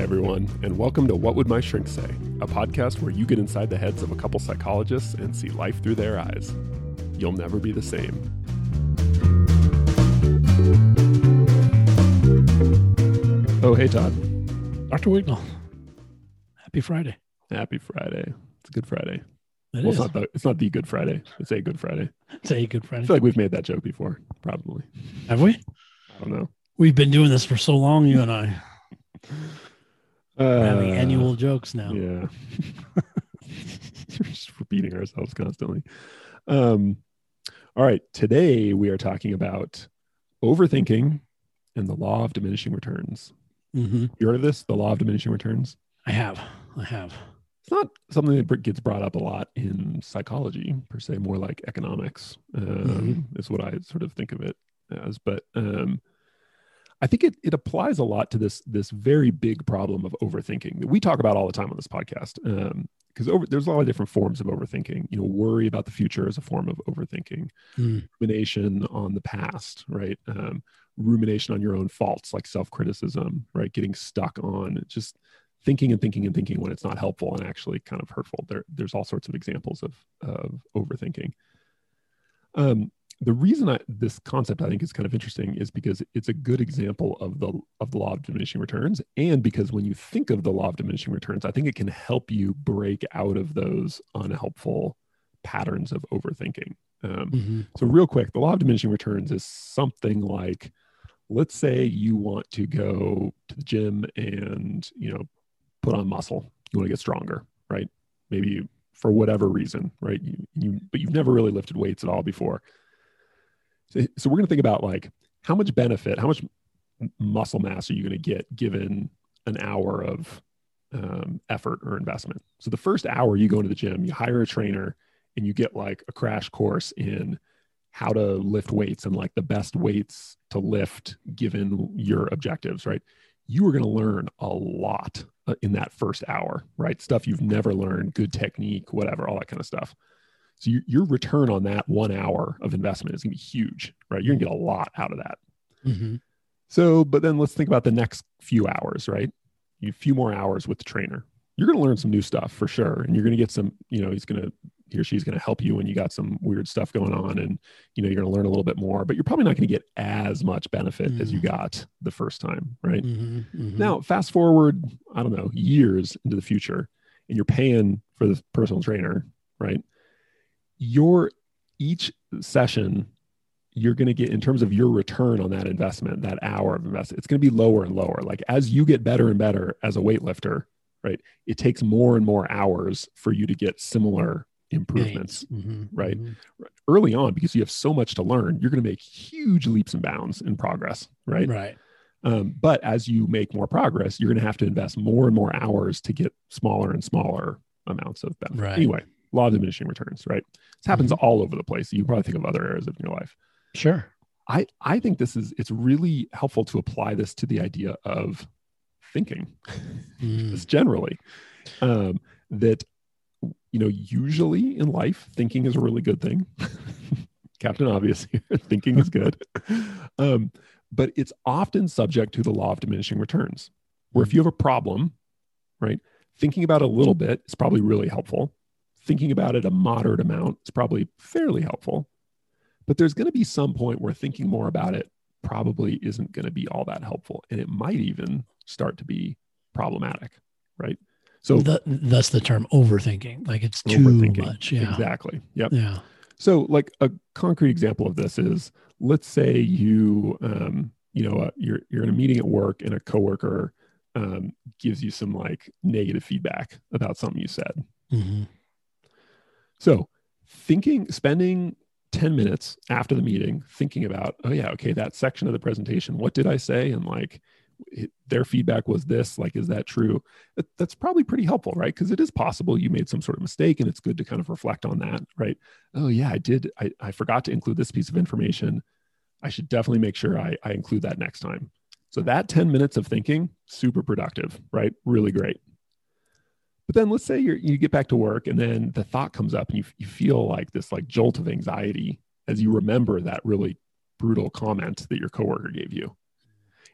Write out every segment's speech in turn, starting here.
Hi, everyone, and welcome to What Would My Shrink Say, a podcast where you get inside the heads of a couple psychologists and see life through their eyes. You'll never be the same. Oh, hey, Todd. Dr. Wignall. Happy Friday. Happy Friday. It's a good Friday. It well, is. it's not, the, it's not the Good Friday. It's a Good Friday. It's a good Friday. I feel like we've made that joke before, probably. Have we? I don't know. We've been doing this for so long, you and I. We're having Uh, annual jokes now. Yeah. Just repeating ourselves constantly. Um, all right. Today we are talking about overthinking and the law of diminishing returns. hmm You heard of this? The law of diminishing returns? I have. I have. It's not something that gets brought up a lot in psychology per se, more like economics um, is what I sort of think of it as. But um, I think it, it applies a lot to this this very big problem of overthinking that we talk about all the time on this podcast. Because over there's a lot of different forms of overthinking. You know, worry about the future is a form of overthinking. Mm. Rumination on the past, right? Um, rumination on your own faults, like self criticism, right? Getting stuck on just thinking and thinking and thinking when it's not helpful and actually kind of hurtful. There, there's all sorts of examples of of overthinking. Um, the reason I, this concept I think is kind of interesting is because it's a good example of the of the law of diminishing returns, and because when you think of the law of diminishing returns, I think it can help you break out of those unhelpful patterns of overthinking. Um, hmm so, real quick, the law of diminishing returns is something like, let's say you want to go to the gym and you know put on muscle. You want to get stronger, right? Maybe you, for whatever reason, right? You, you but you've never really lifted weights at all before. So, so we're going to think about like how much benefit, how much muscle mass are you going to get given an hour of um, effort or investment? So the first hour you go into the gym, you hire a trainer, and you get like a crash course in how to lift weights and like the best weights to lift given your objectives, right? You are going to learn a lot uh, in that first hour, right? Stuff you've never learned, good technique, whatever, all that kind of stuff. So your, your return on that one hour of investment is going to be huge, right? You're going to get a lot out of that. hmm So, but then let's think about the next few hours, right? You a few more hours with the trainer. You're going to learn some new stuff for sure, and you're going to get some. You know, he's going to he or she's going to help you when you got some weird stuff going on, and you know you're going to learn a little bit more. But you're probably not going to get as much benefit as you Mm. got the first time, right? hmm hmm Now, fast forward, I don't know, years into the future, and you're paying for the personal trainer, right? Your each session, you're going to get in terms of your return on that investment, that hour of investment, it's going to be lower and lower. Like as you get better and better as a weightlifter, right? It takes more and more hours for you to get similar improvements hmm right? early on because you have so much to learn. You're going to make huge leaps and bounds in progress, right? Right. Um, but as you make more progress, you're going to have to invest more and more hours to get smaller and smaller amounts of benefit. Right. Anyway, law of diminishing returns, right? This happens all over the place. You probably think of other areas of your life. Sure. I, I think this is it's really helpful to apply this to the idea of thinking Mm. just generally um, that you know usually in life thinking is a really good thing captain obvious here thinking is good um, but it's often subject to the law of diminishing returns where if you have a problem right thinking about it a little bit is probably really helpful thinking about it a moderate amount is probably fairly helpful but there's going to be some point where thinking more about it probably isn't going to be all that helpful and it might even start to be problematic right so Th- thus the term overthinking. Like it's too much. Yeah. exactly yep Yeah. so like a concrete example of this is let's say you um you know uh, you're you're in a meeting at work and a coworker um gives you some like negative feedback about something you said hmm so thinking spending 10 minutes after the meeting thinking about oh yeah okay that section of the presentation what did i say? And like it, their feedback was this like is that true? That, that's probably pretty helpful right? Because it is possible you made some sort of mistake and it's good to kind of reflect on that right? Oh yeah i did i, I forgot to include this piece of information. I should definitely make sure I, I include that next time. So that 10 minutes of thinking super productive right? Really great but then let's say you you get back to work and then the thought comes up and you, you feel like this like jolt of anxiety as you remember that really brutal comment that your coworker gave you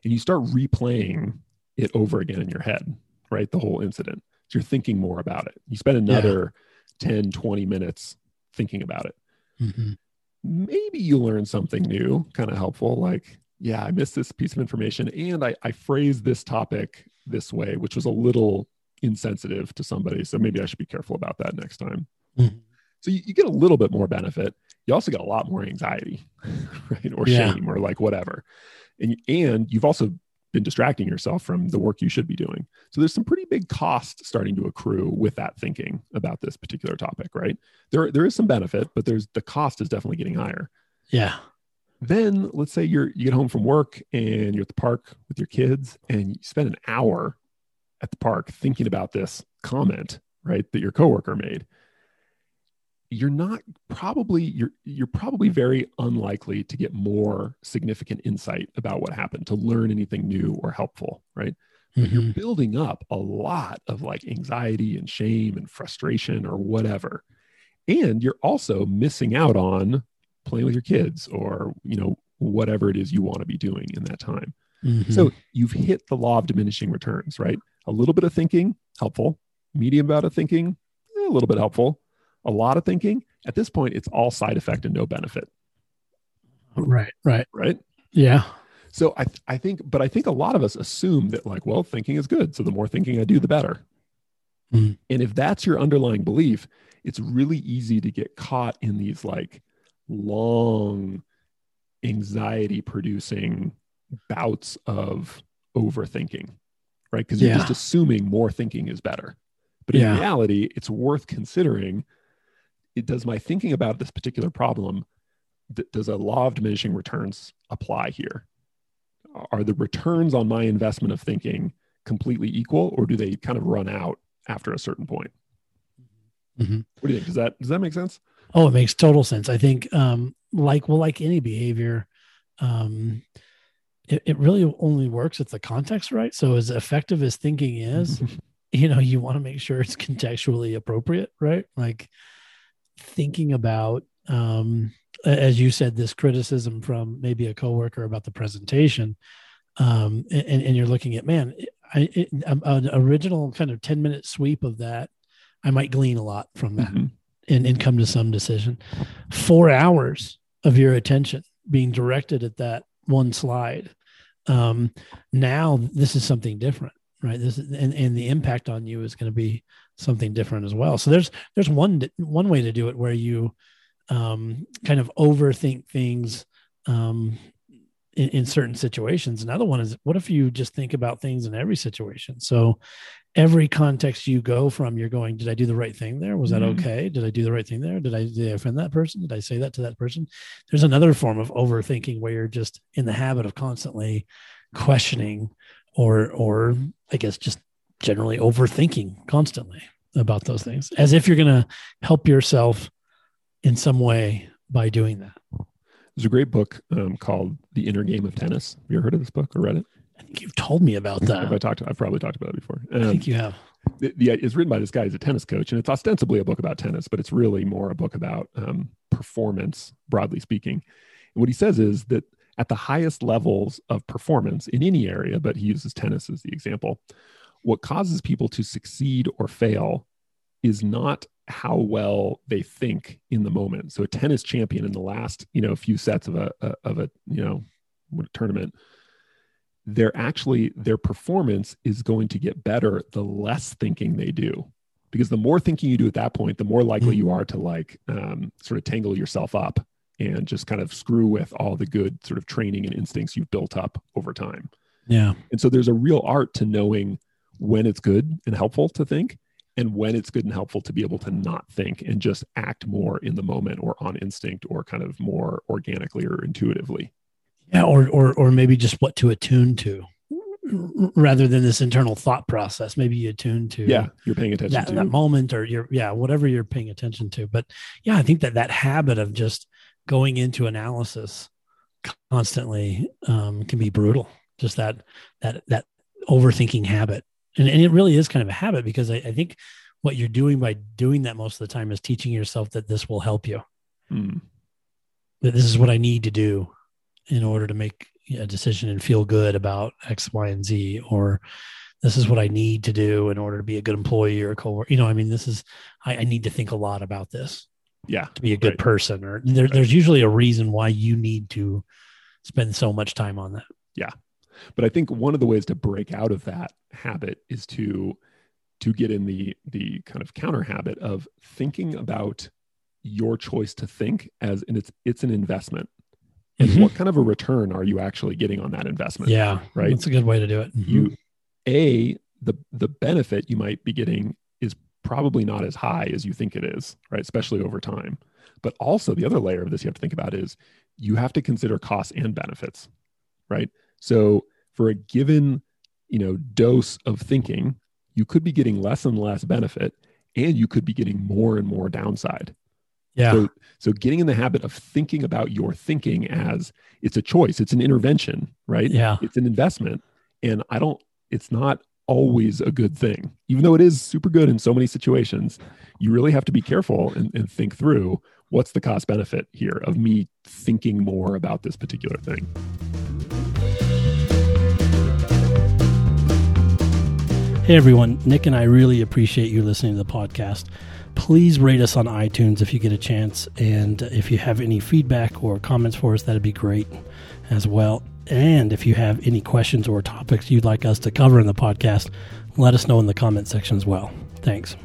and you start replaying it over again in your head, right? The whole incident. So you're thinking more about it. You spend another yeah. 10, 20 minutes thinking about it. Mm-hmm. Maybe you learn something new, kind of helpful, like, yeah, I missed this piece of information and I, I phrased this topic this way, which was a little insensitive to somebody. So maybe I should be careful about that next time. Mm-hmm. So you, you, get a little bit more benefit. You also get a lot more anxiety, right? Or yeah. shame or like whatever. And, and you've also been distracting yourself from the work you should be doing. So there's some pretty big cost starting to accrue with that thinking about this particular topic, right? There, there is some benefit, but there's the cost is definitely getting higher. Yeah. Then let's say you're you get home from work and you're at the park with your kids and you spend an hour at the park thinking about this comment, right, that your coworker made you're not probably you're you're probably very unlikely to get more significant insight about what happened to learn anything new or helpful right mm-hmm. but you're building up a lot of like anxiety and shame and frustration or whatever and you're also missing out on playing with your kids or you know whatever it is you want to be doing in that time mm-hmm. so you've hit the law of diminishing returns right a little bit of thinking helpful medium amount of thinking a little bit helpful a lot of thinking, at this point, it's all side effect and no benefit. Right, right, right. Yeah. So I, th- I think, but I think a lot of us assume that like, well, thinking is good. So the more thinking I do, the better. Mm. And if that's your underlying belief, it's really easy to get caught in these like long anxiety producing bouts of overthinking, right? Because you're yeah. just assuming more thinking is better. But in yeah. reality, it's worth considering it, does my thinking about this particular problem th- does a law of diminishing returns apply here are the returns on my investment of thinking completely equal or do they kind of run out after a certain point mm-hmm. what do you think does that does that make sense oh it makes total sense i think um like well like any behavior um it, it really only works if the context right. So as effective as thinking is you know you want to make sure it's contextually appropriate right? Like thinking about um, as you said this criticism from maybe a coworker about the presentation um, and, and you're looking at man I, it, an original kind of 10 minute sweep of that i might glean a lot from that mm-hmm. and, and come to some decision. Four hours of your attention being directed at that one slide. Um, now this is something different right? This is, and, and the impact on you is going to be something different as well. So there's there's one one way to do it where you um, kind of overthink things um, in, in, certain situations. Another one is what if you just think about things in every situation? So every context you go from you're going did i do the right thing there was that mm-hmm. okay did i do the right thing there did i did i offend that person did i say that to that person there's another form of overthinking where you're just in the habit of constantly questioning or or I guess just generally overthinking constantly about those things as if you're going to help yourself in some way by doing that. There's a great book um, called The Inner Game of Tennis. Have you ever heard of this book or read it? I think you've told me about that. I talked? I've probably talked about it before. Um, I think you have. The, the, it's written by this guy. He's a tennis coach, and it's ostensibly a book about tennis, but it's really more a book about um, performance, broadly speaking. And what he says is that at the highest levels of performance in any area, but he uses tennis as the example. What causes people to succeed or fail is not how well they think in the moment. So a tennis champion in the last, you know, few sets of a, a of a, you know, tournament, they're actually their performance is going to get better the less thinking they do. Because the more thinking you do at that point, the more likely mm-hmm. you are to like um, sort of tangle yourself up and just kind of screw with all the good sort of training and instincts you've built up over time. Yeah. And so there's a real art to knowing when it's good and helpful to think and when it's good and helpful to be able to not think and just act more in the moment or on instinct or kind of more organically or intuitively. Yeah, or or or maybe just what to attune to rather than this internal thought process. Maybe you attune to yeah, you're paying attention that, to that moment or you're yeah, whatever you're paying attention to. But yeah, I think that that habit of just going into analysis constantly um, can be brutal. Just that that that overthinking habit, and and it really is kind of a habit because I, I think what you're doing by doing that most of the time is teaching yourself that this will help you. Mm. That this is what I need to do in order to make a decision and feel good about X, Y, and Z, or this is what I need to do in order to be a good employee or a coworker. You know, I mean, this is I, I need to think a lot about this. Yeah, to be a good right. person, or there, right. there's usually a reason why you need to spend so much time on that. Yeah, but I think one of the ways to break out of that habit is to to get in the the kind of counter habit of thinking about your choice to think as and it's it's an investment and mm-hmm. what kind of a return are you actually getting on that investment? Yeah right? that's a good way to do it. Mm-hmm. you a the the benefit you might be getting is probably not as high as you think it is right? Especially over time. But also the other layer of this you have to think about is you have to consider costs and benefits right? So for a given you know dose of thinking you could be getting less and less benefit and you could be getting more and more downside yeah. So, so getting in the habit of thinking about your thinking as it's a choice, it's an intervention, right? Yeah. It's an investment. And I don't, it's not always a good thing. Even though it is super good in so many situations, you really have to be careful and, and think through what's the cost benefit here of me thinking more about this particular thing. Hey everyone, Nick and I really appreciate you listening to the podcast please rate us on iTunes if you get a chance. And if you have any feedback or comments for us, that'd be great as well. And if you have any questions or topics you'd like us to cover in the podcast, let us know in the comment section as well. Thanks.